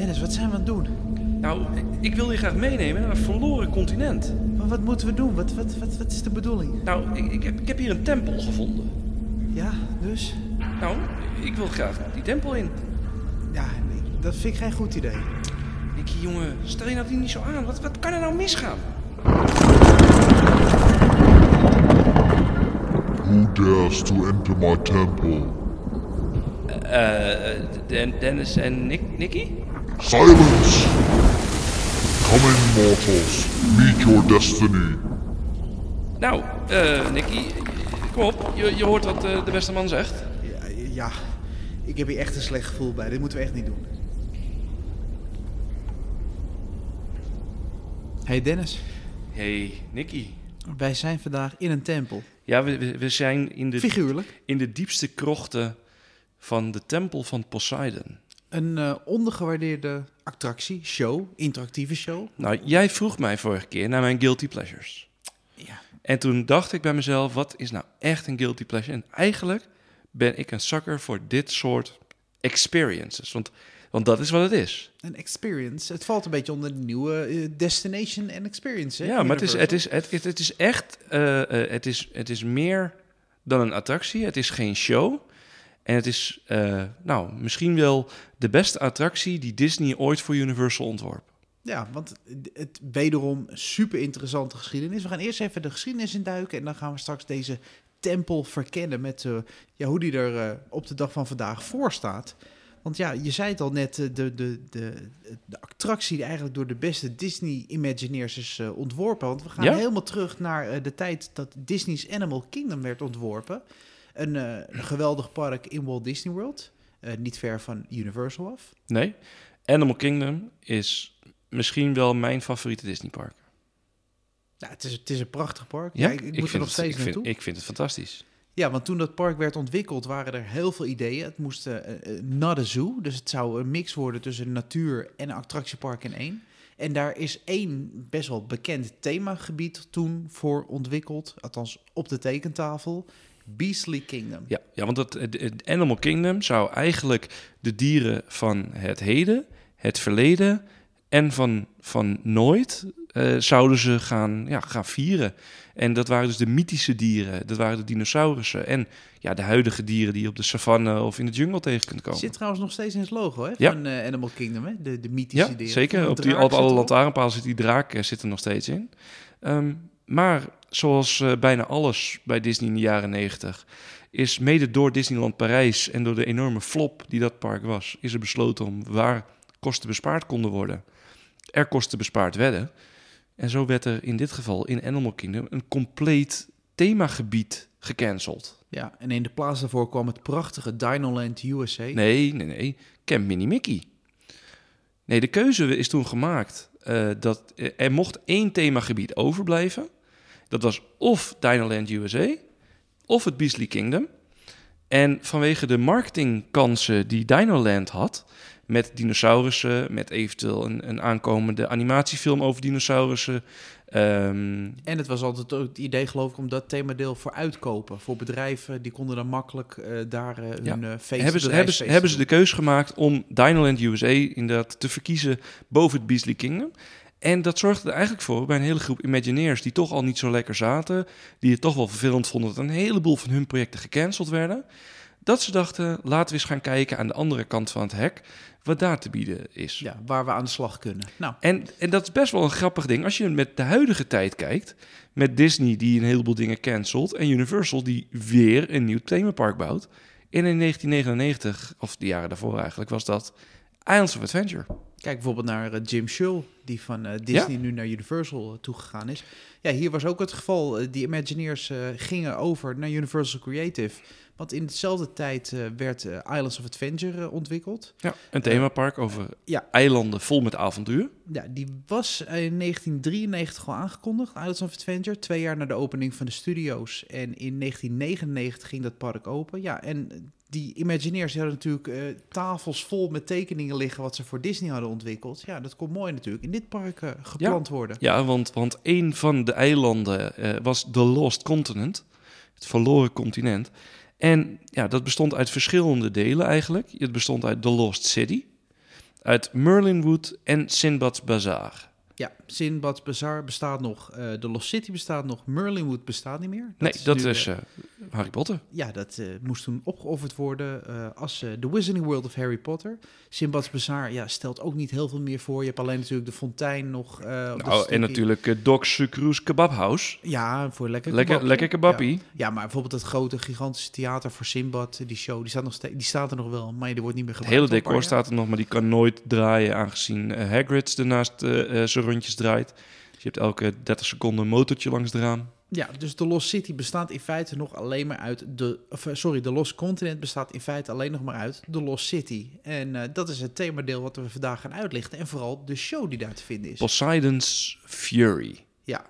Dennis, wat zijn we aan het doen? Nou, ik- ik wil je graag meenemen naar een verloren continent. Wat, wat moeten we doen? Wat, wat, wat, wat is de bedoeling? Nou, ik, ik, heb, ik heb hier een tempel gevonden. Ja, dus? Nou, ik wil graag die tempel in. Ja, nee, dat vind ik geen goed idee. Nicky, jongen, stel je nou niet zo aan. Wat, wat kan er nou misgaan? Who dares to enter my temple? Eh, Den- Dennis en Nick, Nicky? Silence! Come in, mortals. Meet your destiny. Nou, eh, Nicky, kom op. Je, je hoort wat eh, de beste man zegt. Ja, ja, ik heb hier echt een slecht gevoel bij. Dit moeten we echt niet doen. Hey Dennis, hey, Nicky. wij zijn vandaag in een tempel. Ja, we, we, we zijn in de, Figuurlijk. in de diepste krochten van de tempel van Poseidon. Een eh, ondergewaardeerde attractie, show, interactieve show. Nou, jij vroeg mij vorige keer naar mijn guilty pleasures. Ja. En toen dacht ik bij mezelf, wat is nou echt een guilty pleasure? En eigenlijk ben ik een sucker voor dit soort experiences. Want, want dat is wat het is. Een experience. Het valt een beetje onder de nieuwe eh, destination en experience. Hè? ja, maar het is, het, is, het, het, het is echt, eh, het, is, het is meer dan een attractie. Het is geen show. En het is, eh, nou, misschien wel de beste attractie die Disney ooit voor Universal ontworp. Ja, want het wederom super interessante geschiedenis. We gaan eerst even de geschiedenis induiken en dan gaan we straks deze tempel verkennen met eh, ja, hoe die er eh, op de dag van vandaag voor staat. Want ja, je zei het al net, de, de, de, de attractie die eigenlijk door de beste Disney Imagineers is ontworpen. Want we gaan Ja? helemaal terug naar de tijd dat Disney's Animal Kingdom werd ontworpen. Een, eh, een geweldig park in Walt Disney World, eh, niet ver van Universal af. Nee, Animal Kingdom is misschien wel mijn favoriete Disneypark. Ja, het, is, het is een prachtig park. Ja, ik, ik moet er nog het, steeds ik, vind, ik vind het fantastisch. Ja, want toen dat park werd ontwikkeld, waren er heel veel ideeën. Het moest not a zoo, dus het zou een mix worden tussen natuur en attractiepark in één. En daar is één best wel bekend themagebied toen voor ontwikkeld, althans op de tekentafel, Beastly Kingdom. Ja, ja want het, het, Animal Kingdom zou eigenlijk de dieren van het heden, het verleden en van, van nooit eh, zouden ze gaan, ja, gaan vieren. En dat waren dus de mythische dieren, dat waren de dinosaurussen en ja, de huidige dieren die je op de savanne of in de jungle tegen kunt komen. Zit trouwens nog steeds in het logo hè, Ja. van eh, Animal Kingdom, hè? De, de mythische Ja, dieren. zeker. Op, die, op alle lantaarnpalen zit die draak eh, zit er nog steeds in. Ehm, maar zoals eh, bijna alles bij Disney in de jaren 90 is mede door Disneyland Parijs en door de enorme flop die dat park was, is er besloten om waar kosten bespaard konden worden, er kosten bespaard werden. En zo werd er in dit geval in Animal Kingdom een compleet themagebied gecanceld. Ja, en in de plaats daarvoor kwam het prachtige Dinoland USA. Nee, nee, nee. Camp Mini Mickey. Nee, de keuze is toen gemaakt eh, dat eh, er mocht één themagebied overblijven. Dat was of Dinoland USA of het Beastly Kingdom. En vanwege de marketingkansen die Dinoland had... met dinosaurussen, met eventueel een, een aankomende animatiefilm over dinosaurussen... ehm, En het was altijd ook het idee, geloof ik, om dat themadeel voor uitkopen. Voor bedrijven, die konden dan makkelijk eh, daar eh, hun Ja. eh feest hebben, ze, hebben, ze, hebben ze de keuze gemaakt om Dinoland USA inderdaad te verkiezen boven het Beastly Kingdom. En dat zorgde er eigenlijk voor bij een hele groep Imagineers die toch al niet zo lekker zaten, die het toch wel vervelend vonden dat een heleboel van hun projecten gecanceld werden, dat ze dachten, laten we eens gaan kijken aan de andere kant van het hek wat daar te bieden is. Ja, waar we aan de slag kunnen. Nou, En, en dat is best wel een grappig ding. Als je met de huidige tijd kijkt, met Disney die een heleboel dingen cancelt en Universal die weer een nieuw themapark bouwt. En in 1999, of de jaren daarvoor eigenlijk, was dat Islands of Adventure. Kijk bijvoorbeeld naar eh, Jim Shull, die van eh, Disney nu naar Universal eh, toegegaan is. Ja, hier was ook het geval. Die Imagineers gingen over naar Universal Creative. Want in dezelfde tijd werd Islands of Adventure ontwikkeld. Ja, een themapark over ja. eilanden vol met avontuur. Ja, die was in 1993 al aangekondigd, Islands of Adventure. Twee jaar na de opening van de studio's. En in 1999 ging dat park open. Ja, en die Imagineers hadden natuurlijk eh, tafels vol met tekeningen liggen... wat ze voor Disney hadden ontwikkeld. Ja, dat kon mooi natuurlijk in dit park eh, geplant worden. Ja, want, want een van de eilanden eh, was The Lost Continent, het verloren continent. En ja, dat bestond uit verschillende delen eigenlijk. Het bestond uit The Lost City. uit Merlin Wood en Sinbad's Bazaar. Ja, Sinbad's Bazaar bestaat nog, eh, de Lost City bestaat nog, Merlinwood bestaat niet meer. nee, dat nu, is eh, eh, Harry Potter. ja, dat moest toen opgeofferd worden als The Wizarding World of Harry Potter. Sinbad's Bazaar ja, stelt ook niet heel veel meer voor. Je hebt alleen natuurlijk de fontein nog. Nou, en natuurlijk eh, Doc Sucroes Kebab House. Ja, voor lekker Lekker, lekker kebabbie. Ja. Ja, maar bijvoorbeeld het grote, gigantische theater voor Sinbad, die show, die staat, nog die staat er nog wel, maar die wordt niet meer Het gebruikt. hele al een decor staat er nog, maar die kan nooit draaien, aangezien Hagrid ernaast zijn rondjes draait. Dus je hebt elke 30 seconden een motortje langs het raam. Ja, dus de Lost City bestaat in feite nog alleen maar uit de. Of, eh, sorry, de Lost Continent bestaat in feite alleen nog maar uit de Lost City. En eh, dat is het themadeel wat we vandaag gaan uitlichten. En vooral de show die daar te vinden is. Poseidon's Fury. Ja,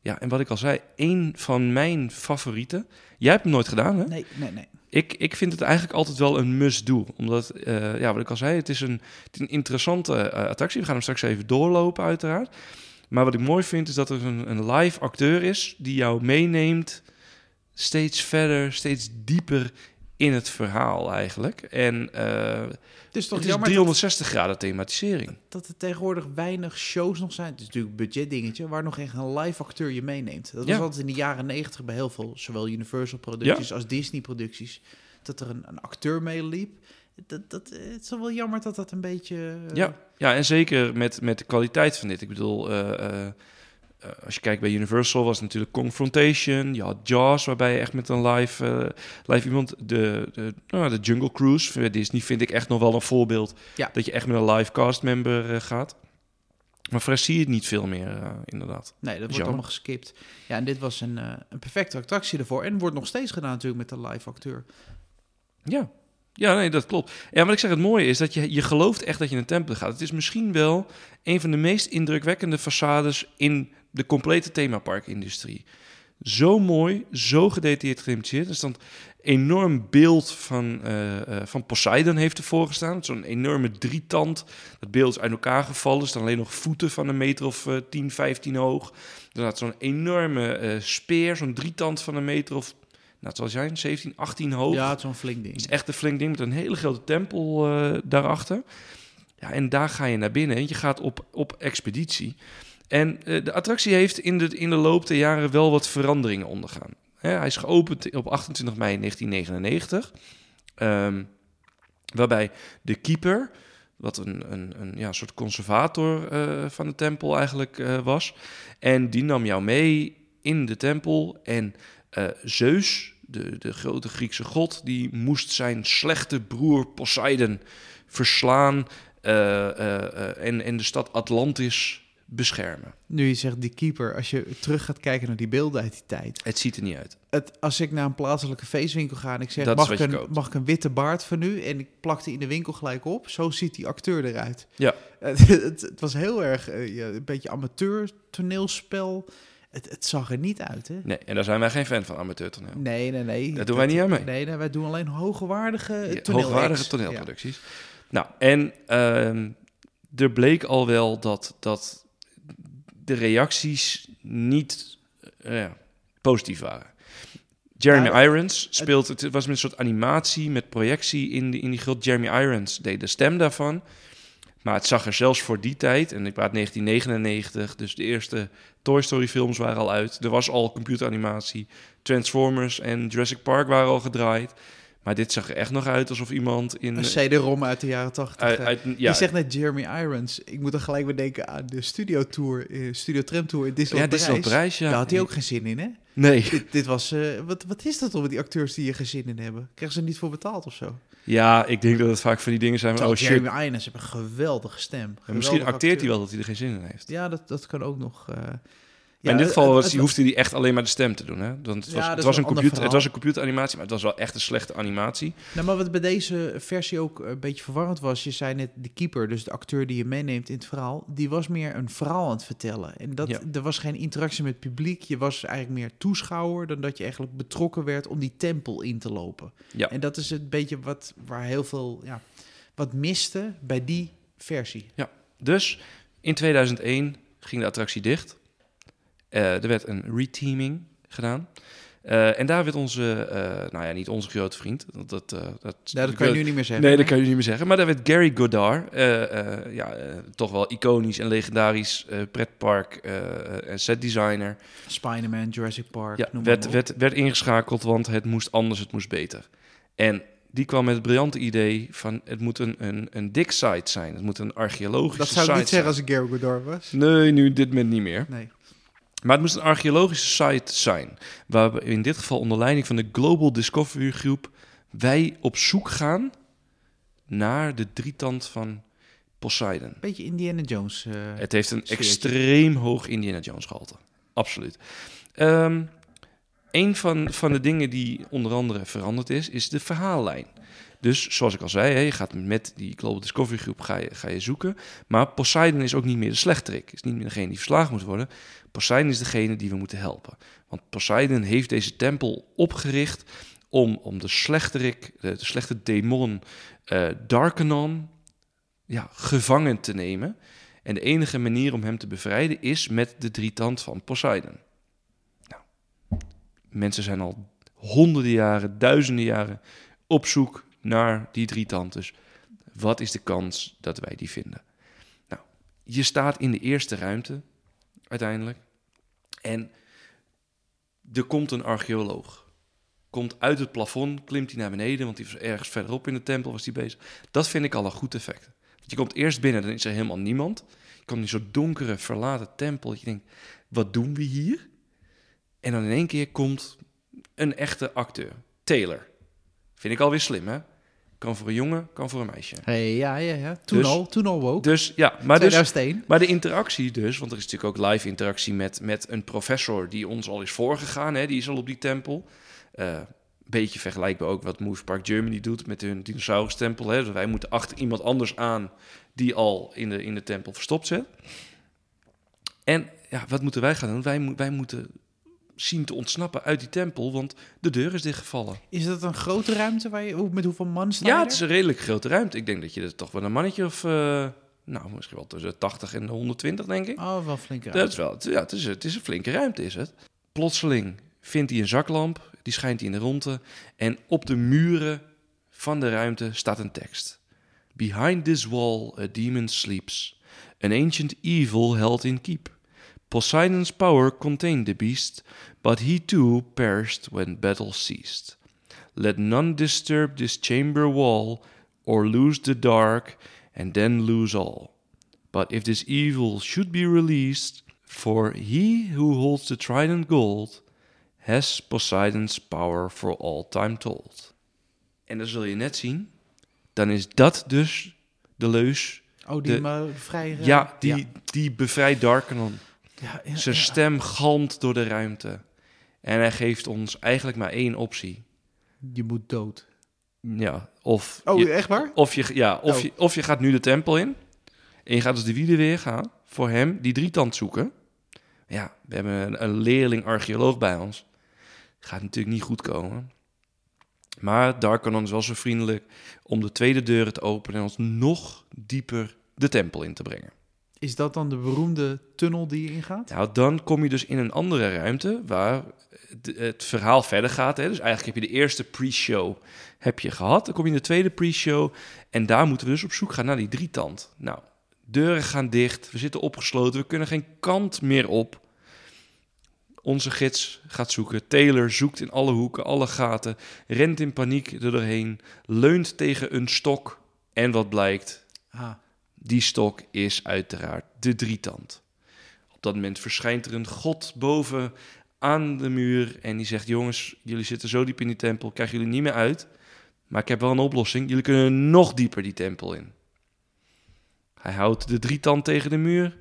Ja, en wat ik al zei, één van mijn favorieten. Jij hebt hem nooit gedaan, hè? nee, nee, nee. Ik, ik vind het eigenlijk altijd wel een must-do. Omdat, eh, ja, wat ik al zei, het is een, het is een interessante eh, attractie. We gaan hem straks even doorlopen, uiteraard. Maar wat ik mooi vind, is dat er een, een live acteur is... die jou meeneemt steeds verder, steeds dieper in het verhaal eigenlijk. En eh, Het is toch het is jammer 360 graden thematisering. dat, er tegenwoordig weinig shows nog zijn. Het is natuurlijk een budgetdingetje, waar nog echt een live acteur je meeneemt. Dat was Ja. altijd in de jaren negentig bij heel veel, zowel Universal producties als Disney producties. Dat er een, een acteur meeliep. Dat, dat, het is wel jammer dat dat een beetje... eh, Ja, ja, en zeker met, met de kwaliteit van dit. Ik bedoel, eh, als je kijkt bij Universal was natuurlijk Confrontation. Je had Jaws, waarbij je echt met een live, eh, live iemand... De, de, nou, de Jungle Cruise bij Disney vind ik echt nog wel een voorbeeld. Ja. Dat je echt met een live cast member eh, gaat. Maar voor zie je het niet veel meer, eh, inderdaad. Nee, dat wordt jammer. allemaal geskipt. Ja, en dit was een, eh, een perfecte attractie ervoor. En wordt nog steeds gedaan natuurlijk met de live acteur. Ja. Ja, nee, dat klopt. Ja, wat ik zeg, het mooie is dat je, je gelooft echt dat je in een tempel gaat. Het is misschien wel een van de meest indrukwekkende façades in de complete themaparkindustrie. Zo mooi, zo gedetailleerd geïmiteerd. Er stond enorm beeld van, eh, eh, van Poseidon heeft ervoor gestaan. Zo'n enorme drietand. Dat beeld is uit elkaar gevallen. Er staan alleen nog voeten van een meter of eh 10, 15 hoog. Er staat zo'n enorme eh, speer, zo'n drietand van een meter of... Nou, het zal zijn, 17, 18 hoog. Ja, het is zo'n flink ding. Het is echt een flink ding met een hele grote tempel eh, daarachter. Ja, en daar ga je naar binnen en je gaat op, op expeditie. En eh, de attractie heeft in de, in de loop der jaren wel wat veranderingen ondergaan. Hij is geopend op 28 mei 1999. ehm, waarbij de keeper, wat een, een, een ja, soort conservator eh, van de tempel eigenlijk eh, was. En die nam jou mee in de tempel. En Zeus, de, de grote Griekse god, die moest zijn slechte broer Poseidon verslaan en, en de stad Atlantis beschermen. Nu je zegt die keeper, als je terug gaat kijken naar die beelden uit die tijd. Het ziet er niet uit. Het, als ik naar een plaatselijke feestwinkel ga en ik zeg, Dat mag ik, een, koopt. mag ik een witte baard van u? En ik plak die in de winkel gelijk op. Zo ziet die acteur eruit. Ja. Het, het, het was heel erg eh, ja, een beetje amateur toneelspel. Het, het zag er niet uit, hè? Nee, en daar zijn wij geen fan van, amateurtoneel. Nee, nee, nee. Daar doen wij niet aan mee. Nee, nee wij doen alleen hoogwaardige Ja, toneel hoogwaardige toneelproducties. Nou, en ehm, er bleek al wel dat, dat de reacties niet eh, positief waren. Jeremy Ja, Irons speelt, het was met een soort animatie met projectie in, die in die grot. Jeremy Irons deed de stem daarvan. Maar het zag er zelfs voor die tijd, en ik praat 1999, dus de eerste Toy Story films waren al uit. Er was al computeranimatie. Transformers en Jurassic Park waren al gedraaid. Maar dit zag er echt nog uit alsof iemand in... Een CD-ROM uit de jaren tachtig. eh. uit- Je ja, zegt net Jeremy Irons. Ik moet er gelijk weer denken aan de studio tour, eh, studio tram tour in ja, Disneyland Disneyland Parijs. Parijs, ja. Daar had hij ook geen zin in, hè? Nee. dit, dit was, eh, wat, wat is dat toch met die acteurs die hier geen zin in hebben? Krijgen ze er niet voor betaald of zo? Ja, ik denk dat het vaak van die dingen zijn van... Oh Terwijl shit. Jeremy Irons heeft een geweldige stem. Ja, misschien acteert hij wel dat hij er geen zin in heeft. Ja, dat, dat kan ook nog. Maar in dit het- geval was, het- hoefde hij echt alleen maar de stem te doen. Hè? Want het Ja, was, het was, een computer, het was een computeranimatie, maar het was wel echt een slechte animatie. Nou, maar wat bij deze versie ook een beetje verwarrend was, je zei net de keeper, dus de acteur die je meeneemt in het verhaal, die was meer een verhaal aan het vertellen. En dat, Ja. er was geen interactie met het publiek, je was eigenlijk meer toeschouwer dan dat je eigenlijk betrokken werd om die tempel in te lopen. Ja. En dat is een beetje wat, waar heel veel, ja, wat miste bij die versie. Dus in 2001 ging de attractie dicht. Eh, er werd een reteaming gedaan. Eh, en daar werd onze, eh, nou ja, niet onze grote vriend. Dat, dat, dat, Ja, dat kan je nu niet meer zeggen. Nee, dat kan je niet meer zeggen. Maar daar werd Gary Goddard, ja, toch wel iconisch en legendarisch pretpark en setdesigner. Spider-Man, Jurassic Park, Ja, noem maar werd, op. werd, werd ingeschakeld, want het moest anders, het moest beter. En die kwam met het briljante idee van het moet een, een, een dik site zijn. Het moet een archeologische Dat zou ik site niet zeggen zijn. als ik Gary Goddard was. Nee, nu dit moment niet meer. Nee. Maar het moest een archeologische site zijn. Waar we in dit geval onder leiding van de Global Discovery Groep... wij op zoek gaan naar de drietand van Poseidon. Beetje Indiana Jones. eh, Het heeft een sfeertje. extreem hoog Indiana Jones gehalte. Absoluut. Ehm een van, van de dingen die onder andere veranderd is, is de verhaallijn. Dus zoals ik al zei, je gaat met die Global Discovery Groep ga je, ga je zoeken. Maar Poseidon is ook niet meer de slechterik. Is niet meer degene die verslagen moet worden. Poseidon is degene die we moeten helpen. Want Poseidon heeft deze tempel opgericht om, om de slechterik, de, de slechte demon eh Darkanon, ja, gevangen te nemen. En de enige manier om hem te bevrijden is met de drietand van Poseidon. Nou, mensen zijn al honderden jaren, duizenden jaren op zoek naar die drietand. Dus wat is de kans dat wij die vinden? Nou, je staat in de eerste ruimte uiteindelijk. En er komt een archeoloog. Komt uit het plafond, klimt hij naar beneden, want die was ergens verderop in de tempel was die bezig. Dat vind ik al een goed effect. Want je komt eerst binnen, dan is er helemaal niemand. Je komt in zo'n donkere, verlaten tempel. Dat je denkt, wat doen we hier? En dan in één keer komt een echte acteur. Taylor. Vind ik alweer slim, hè? Kan voor een jongen, kan voor een meisje. Hey, ja, ja, ja. Toen Dus- al, toen al woke. Dus ja, maar, dus, 2001. maar de interactie dus, want er is natuurlijk ook live interactie met, met een professor die ons al is voorgegaan. Hè? Die is al op die tempel. Eh beetje vergelijkbaar ook wat Moose Park Germany doet met hun dinosaurus-tempel. Hè? Dus wij moeten achter iemand anders aan die al in de, in de tempel verstopt zit. En ja, wat moeten wij gaan doen? Wij, wij moeten zien te ontsnappen uit die tempel, want de deur is dichtgevallen. Is dat een grote ruimte waar je, met hoeveel man sta Ja, het is een redelijk grote ruimte. Ik denk dat je er toch wel een mannetje of... eh, nou, misschien wel tussen de 80 en de 120, denk ik. Oh, wel flink Dat is wel, het- ja, het is, het is een flinke ruimte, is het. Plotseling vindt hij een zaklamp, die schijnt hij in de ronde. En op de muren van de ruimte staat een tekst. Behind this wall a demon sleeps, an ancient evil held in keep. Poseidon's power contained the beast, but he too perished when battle ceased. Let none disturb this chamber wall, or lose the dark, and then lose all. But if this evil should be released, for he who holds the trident gold has Poseidon's power for all time told. En dan zul je net zien, dan is dat dus de leus. Oh, die de- vrij... eh, Ja, die, Ja, die bevrijdt Darkanon. Ja, ja, Zijn ja. stem galmt door de ruimte. En hij geeft ons eigenlijk maar één optie. Je moet dood. Ja, of Oh, je, echt waar? of je, ja, of, Oh. je, of je gaat nu de tempel in. En je gaat dus de wielen weer gaan voor hem die drietand zoeken. Ja, we hebben een, een leerling archeoloog bij ons. Gaat natuurlijk niet goed komen. Maar Darkanon is wel zo vriendelijk om de tweede deuren te openen en ons nog dieper de tempel in te brengen. Is dat dan de beroemde tunnel die je ingaat? Nou, dan kom je dus in een andere ruimte waar het, verhaal verder gaat. Hè. Dus eigenlijk heb je de eerste pre-show heb je gehad. Dan kom je in de tweede pre-show en daar moeten we dus op zoek gaan naar die drietand. Nou, deuren gaan dicht, we zitten opgesloten, we kunnen geen kant meer op. Onze gids gaat zoeken. Taylor zoekt in alle hoeken, alle gaten, rent in paniek er doorheen, leunt tegen een stok. En wat blijkt? Ah, Die stok is uiteraard de drietand. Op dat moment verschijnt er een god boven aan de muur en die zegt: Jongens, jullie zitten zo diep in die tempel, krijgen jullie niet meer uit. Maar ik heb wel een oplossing. Jullie kunnen nog dieper die tempel in. Hij houdt de drietand tegen de muur.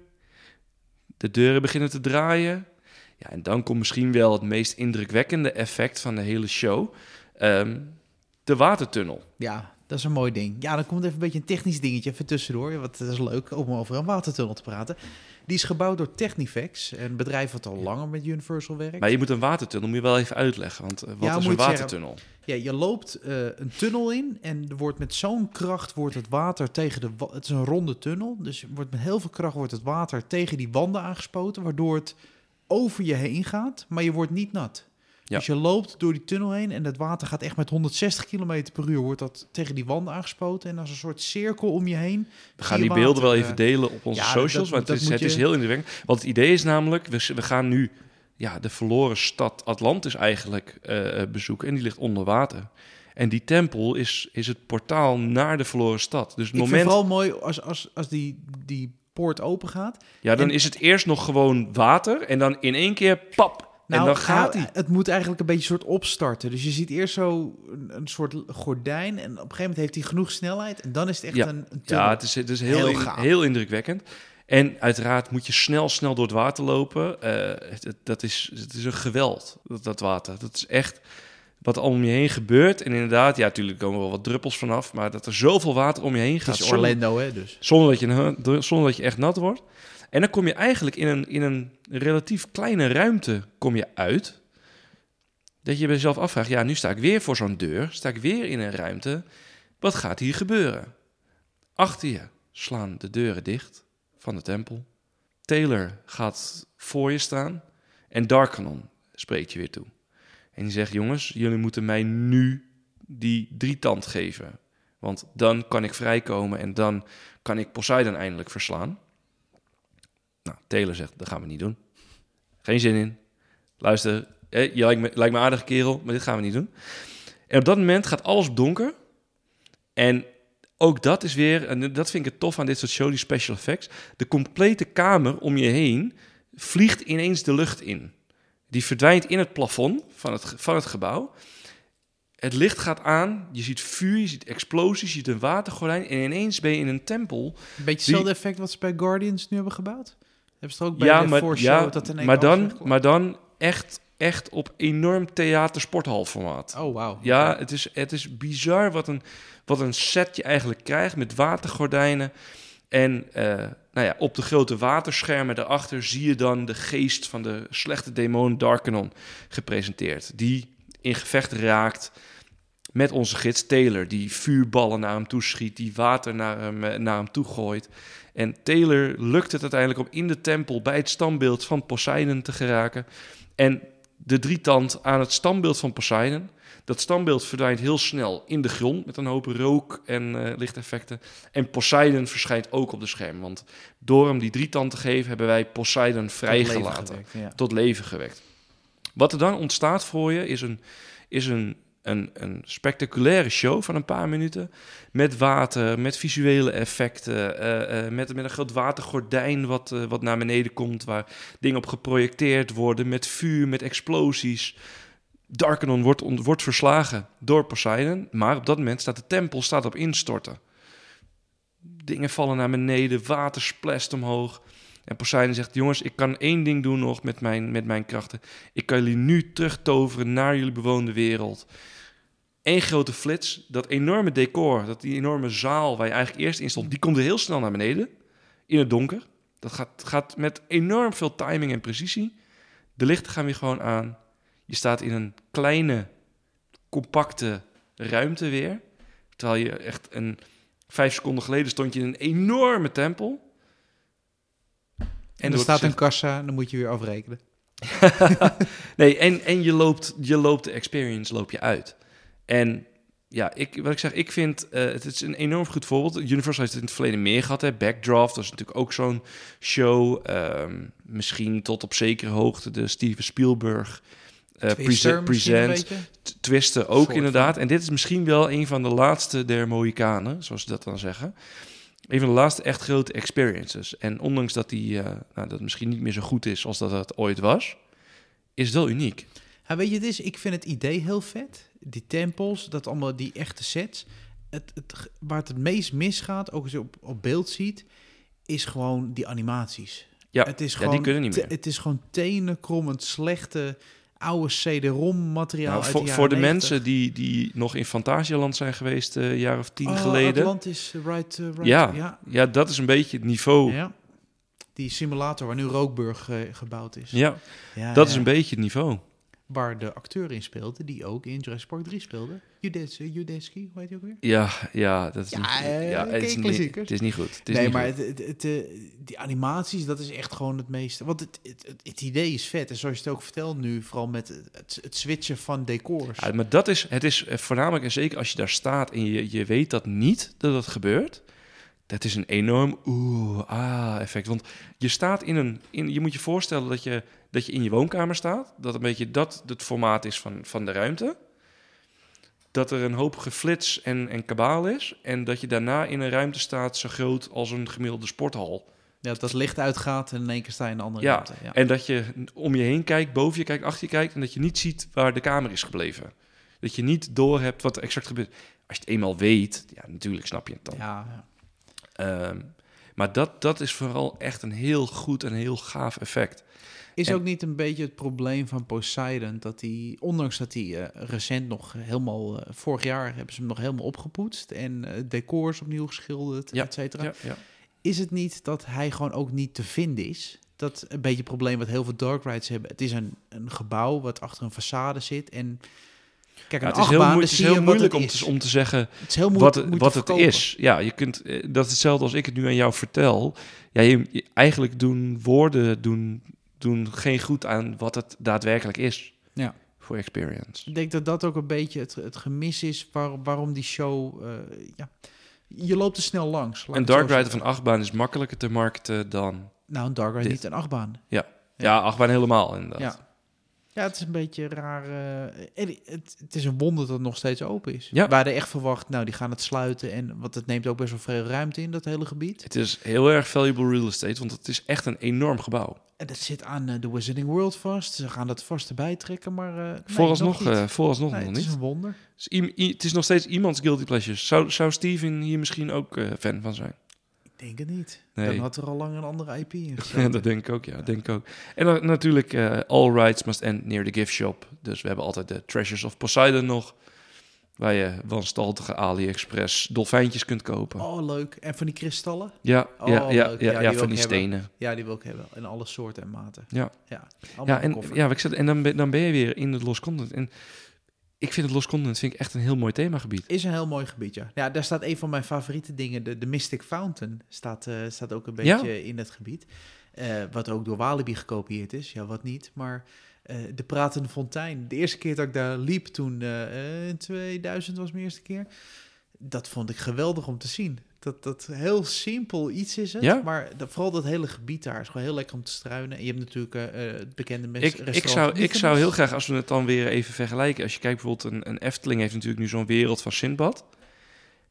De deuren beginnen te draaien. Ja, en dan komt misschien wel het meest indrukwekkende effect van de hele show: Ehm, de watertunnel. ja, dat is een mooi ding. Ja, dan komt even een beetje een technisch dingetje even tussendoor. Want dat is leuk om over een watertunnel te praten. Die is gebouwd door Technifex, een bedrijf wat al langer met Universal werkt. Maar je moet een watertunnel, moet je wel even uitleggen. Want eh, wat Ja, is een watertunnel? Ja, je loopt eh, een tunnel in en er wordt met zo'n kracht wordt het water tegen de... wa- Het is een ronde tunnel, dus wordt met heel veel kracht wordt het water tegen die wanden aangespoten, waardoor het over je heen gaat, maar je wordt niet nat. Ja. Dus je loopt door die tunnel heen en het water gaat echt met 160 km per uur. Wordt dat tegen die wanden aangespoten en als een soort cirkel om je heen. We gaan die beelden wel even eh, delen op onze ja, socials, dat- want dat het, is, het is heel indrukwekkend. Want het idee is namelijk, we, we gaan nu ja, de verloren stad Atlantis eigenlijk eh, eh, bezoeken. En die ligt onder water. En die tempel is, is het portaal naar de verloren stad. Dus het Ik vind moment, vooral mooi als, als, als die, die poort open gaat. ja, dan en- is het eerst nog gewoon water. En dan in één keer, pap, en dan gaat nou, hij. Het moet eigenlijk een beetje een soort opstarten. Dus je ziet eerst zo een, een soort gordijn en op een gegeven moment heeft hij genoeg snelheid en dan is het echt Ja. een, een tunnel. Ja, het is, het is heel, Heel in- heel indrukwekkend. En uiteraard moet je snel, snel door het water lopen. Eh, het, het- dat is, het is een geweld, dat, dat water. Dat is echt wat al om je heen gebeurt. En inderdaad, ja, natuurlijk komen er wel wat druppels vanaf. Maar dat er zoveel water om je heen Het gaat. is zonder- Orlando, hè, dus. Zonder dat, je, een- zonder dat je echt nat wordt. En dan kom je eigenlijk in een, in een relatief kleine ruimte kom je uit. Dat je bij jezelf afvraagt, ja, nu sta ik weer voor zo'n deur. Sta ik weer in een ruimte. Wat gaat hier gebeuren? Achter je slaan de deuren dicht van de tempel. Taylor gaat voor je staan. En Darkanon spreekt je weer toe. En die zegt, jongens, jullie moeten mij nu die drietand geven. Want dan kan ik vrijkomen en dan kan ik Poseidon eindelijk verslaan. Nou, Taylor zegt, dat gaan we niet doen. Geen zin in. Luister, je lijkt me, lijkt me aardige kerel, maar dit gaan we niet doen. En op dat moment gaat alles donker. En ook dat is weer, en dat vind ik het tof aan dit soort show, die special effects. De complete kamer om je heen vliegt ineens de lucht in. Die verdwijnt in het plafond van het, van het gebouw. Het licht gaat aan, je ziet vuur, je ziet explosies, je ziet een watergordijn... en ineens ben je in een tempel. Een beetje Die- hetzelfde effect wat ze bij Guardians nu hebben gebouwd. Hebben ze er ook bij Ja, de maar, voorshow ja, dat in één maar, dan, maar dan echt, echt op enorm theater-sporthalformaat. Oh, wauw. Ja, het is, het is bizar wat een, wat een set je eigenlijk krijgt met watergordijnen. En eh, nou ja, op de grote waterschermen daarachter zie je dan de geest van de slechte demon Darkanon gepresenteerd. Die in gevecht raakt met onze gids Taylor. Die vuurballen naar hem toeschiet, die water naar hem, eh, naar hem toe gooit. En Taylor lukt het uiteindelijk om in de tempel bij het standbeeld van Poseidon te geraken. En de drietand aan het standbeeld van Poseidon. Dat standbeeld verdwijnt heel snel in de grond met een hoop rook en eh, lichteffecten. En Poseidon verschijnt ook op de scherm. Want door hem die drietand te geven, hebben wij Poseidon Tot leven vrijgelaten gewekt, ja. tot leven gewekt. Wat er dan ontstaat voor je is een, is een, een, een spectaculaire show van een paar minuten. Met water, met visuele effecten, eh, eh, met, een groot watergordijn wat, eh, wat naar beneden komt, waar dingen op geprojecteerd worden, met vuur, met explosies. Darkanon wordt, wordt verslagen door Poseidon, maar op dat moment staat de tempel staat op instorten. Dingen vallen naar beneden, water splast omhoog. En Poseidon zegt, jongens, ik kan één ding doen nog met mijn, met mijn krachten. Ik kan jullie nu terugtoveren naar jullie bewoonde wereld. Eén grote flits, dat enorme decor, dat die enorme zaal waar je eigenlijk eerst in stond, die komt heel snel naar beneden, in het donker. Dat gaat, gaat met enorm veel timing en precisie. De lichten gaan weer gewoon aan. Je staat in een kleine, compacte ruimte weer. Terwijl je echt een... Vijf seconden geleden stond je in een enorme tempel. En er staat een kassa, dan moet je weer afrekenen. nee, en, en je, loopt, je loopt de experience loop je uit. En ja, ik, wat ik zeg, ik vind eh, het is een enorm goed voorbeeld. Universal heeft het in het verleden meer gehad. Hè. Backdraft, dat is natuurlijk ook zo'n show. Ehm, misschien tot op zekere hoogte de Steven Spielberg eh Twister present. Twisten ook Soort inderdaad. van. En dit is misschien wel een van de laatste der Mohikanen, zoals ze dat dan zeggen. Een van de laatste echt grote experiences. En ondanks dat die eh, nou, dat misschien niet meer zo goed is als dat het ooit was, is het wel uniek. Ja, weet je, het is, ik vind het idee heel vet. Die tempels, dat allemaal die echte sets. Het, het, waar het het meest misgaat, ook als je op, op beeld ziet, is gewoon die animaties. Ja, het is ja, gewoon die kunnen niet te- meer. het is gewoon tenenkrommend slechte oude CD-ROM materiaal. Nou, uit voor, de voor de mensen die, die nog in Fantasialand zijn geweest, eh, een jaar of tien 90. Oh, geleden. Atlantis, uh, right, uh, right. Ja. ja. Ja, dat is een beetje het niveau. Ja, Ja. Die simulator waar nu Rookburg eh, gebouwd is. Ja, dat is ja. een beetje het niveau. waar de acteur in speelde, die ook in Jurassic Park 3 speelde. Udesky, Udesky hoe heet hij ook weer? Ja, ja, dat is Ja, niet, eh, ja, het, is je niet, het is niet goed. Het is nee, niet maar goed. het, het, het, eh, die animaties, dat is echt gewoon het meeste. Want het, het, idee is vet. En zoals je het ook vertelt nu, vooral met het, het switchen van decors. Ja, maar dat is, het is eh, voornamelijk, en zeker als je daar staat en je, je weet dat niet dat het gebeurt, dat is een enorm oeh, ah effect. Want je staat in een, in, je moet je voorstellen dat je, dat je in je woonkamer staat, dat een beetje dat het formaat is van, van de ruimte. Dat er een hoop geflits en, en kabaal is. En dat je daarna in een ruimte staat zo groot als een gemiddelde sporthal. Ja, dat het licht uitgaat en in één keer sta je in een andere Ja, ruimte. Ja. En dat je om je heen kijkt, boven je kijkt, achter je kijkt... en dat je niet ziet waar de kamer is gebleven. Dat je niet doorhebt wat er exact gebeurt. Als je het eenmaal weet, ja, natuurlijk snap je het dan. ja, ja. Ehm, maar dat, dat is vooral echt een heel goed en heel gaaf effect. Is En- ook niet een beetje het probleem van Poseidon dat hij, ondanks dat hij eh, recent nog helemaal, eh, vorig jaar hebben ze hem nog helemaal opgepoetst en eh, decors opnieuw geschilderd, Ja, et cetera. Ja, ja. Is het niet dat hij gewoon ook niet te vinden is? Dat een beetje het probleem wat heel veel dark rides hebben. Het is een, een gebouw wat achter een façade zit en kijk, Ja, het is heel, het is moeilijk om te, om te zeggen Het is heel wat, moeilijk het- wat het is. Ja, je kunt, dat is hetzelfde als ik het nu aan jou vertel. Ja, je, je- eigenlijk doen woorden doen, doen geen goed aan wat het daadwerkelijk is. Ja. Voor experience. Ik denk dat dat ook een beetje het, het gemis is waar, waarom die show... eh, ja, je loopt er snel langs. Een dark zo rider van achtbaan is makkelijker te marketen dan... Nou, een dark ride dit. niet een achtbaan. Ja, Ja. achtbaan helemaal inderdaad. Ja. Ja, het is een beetje raar. eh, en het, het is een wonder dat het nog steeds open is. Ja. We hadden echt verwacht, nou, die gaan het sluiten. En, want het neemt ook best wel veel ruimte in, dat hele gebied. Het is heel erg valuable real estate, want het is echt een enorm gebouw. En dat zit aan eh, de Wizarding World vast. Ze gaan dat vast erbij trekken, maar... eh, nee, vooralsnog nog niet. eh, vooralsnog Nee, nog het niet. is een wonder. Het is, het is nog steeds iemands guilty pleasure. Zou, zou Steven hier misschien ook eh, fan van zijn? Denk het niet. Nee. Dan had er al lang een andere IP in dat denk ik ook, ja. Denk ik ook. En dan natuurlijk, eh, all rights must end near the gift shop. Dus we hebben altijd de Treasures of Poseidon nog. Waar je wanstaltige AliExpress dolfijntjes kunt kopen. Oh, leuk. En van die kristallen? Ja, Oh, ja, ja, ja, Ja, die van die hebben. stenen. Ja, die wil ik hebben. In alle soorten en maten. Ja. Ja, Ja, en, ja, ik zeg, en dan, ben, dan ben je weer in het Lost Content. En ik vind het Lost vind ik echt een heel mooi themagebied. Is een heel mooi gebied, ja. Ja, daar staat een van mijn favoriete dingen. De, de Mystic Fountain staat, eh, staat ook een Ja. beetje in het gebied. Eh, wat ook door Walibi gekopieerd is. Ja, wat niet. Maar eh, de Pratende Fontein. De eerste keer dat ik daar liep toen, in 2000 was mijn eerste keer. Dat vond ik geweldig om te zien. Dat, dat heel simpel iets is het. Ja? Maar dat, vooral dat hele gebied daar is gewoon heel lekker om te struinen. En je hebt natuurlijk eh, eh, het bekende mes- Ik, ik, zou, ik zou heel graag, als we het dan weer even vergelijken. Als je kijkt bijvoorbeeld, een, een Efteling heeft natuurlijk nu zo'n wereld van Sinbad.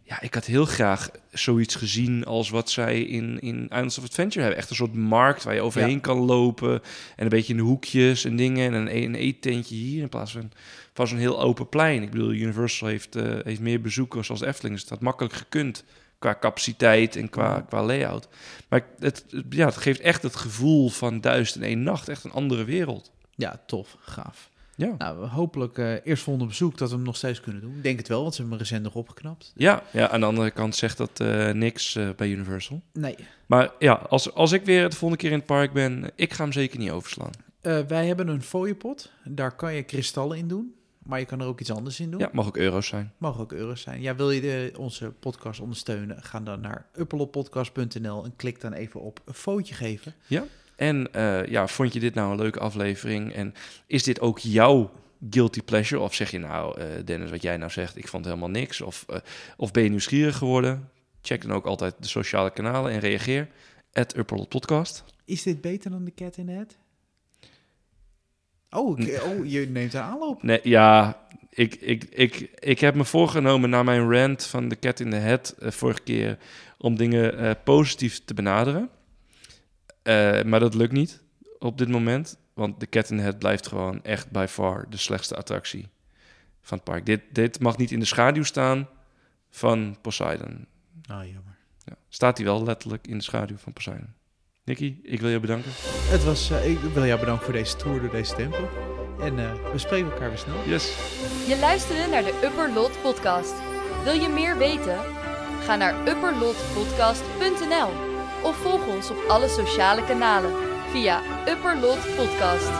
Ja, ik had heel graag zoiets gezien als wat zij in, in Islands of Adventure hebben. Echt een soort markt waar je overheen Ja. kan lopen. En een beetje in de hoekjes en dingen. En een, e- een eettentje hier in plaats van, van zo'n heel open plein. Ik bedoel, Universal heeft, eh, heeft meer bezoekers als Efteling. Dus dat had makkelijk gekund qua capaciteit en qua, qua layout. Maar het, ja, het geeft echt het gevoel van duizend en één nacht. Echt een andere wereld. Ja, tof. Gaaf. Ja. Nou, hopelijk eh eerst volgende bezoek dat we hem nog steeds kunnen doen. Ik denk het wel, want ze hebben hem recent nog opgeknapt. Ja, ja, aan de andere kant zegt dat eh, niks eh, bij Universal. Nee. Maar ja, als, als ik weer de volgende keer in het park ben, ik ga hem zeker niet overslaan. Wij hebben een fooiepot. Daar kan je kristallen in doen. Maar je kan er ook iets anders in doen. Ja, mag ook euro's zijn. Mogen ook euro's zijn. Ja, wil je de, onze podcast ondersteunen? Ga dan naar uppeloppodcast.nl en klik dan even op een footje geven. En eh, ja, vond je dit nou een leuke aflevering? En is dit ook jouw guilty pleasure? Of zeg je nou, eh, Dennis, wat jij nou zegt, ik vond helemaal niks? Of, eh, of ben je nieuwsgierig geworden? Check dan ook altijd de sociale kanalen en reageer. At Podcast. Is dit beter dan de Cat in the? Oh, ik- oh je neemt een aanloop. Nee, ja, ik, ik, ik, ik heb me voorgenomen na mijn rant van de Cat in the Hat eh, vorige keer om dingen eh, positief te benaderen. Eh, maar dat lukt niet op dit moment, want de Cat in the Hat blijft gewoon echt by far de slechtste attractie van het park. Dit, dit mag niet in de schaduw staan van Poseidon. Ah, jammer. Ja, staat hij wel letterlijk in de schaduw van Poseidon. Nicky, ik wil je bedanken. Het was, eh, ik wil jou bedanken voor deze tour door deze tempel. En eh, we spreken elkaar weer snel. Yes. Je luisterde naar de Upper Lot Podcast. Wil je meer weten? Ga naar upperlotpodcast.nl of volg ons op alle sociale kanalen via Upper Lot Podcast.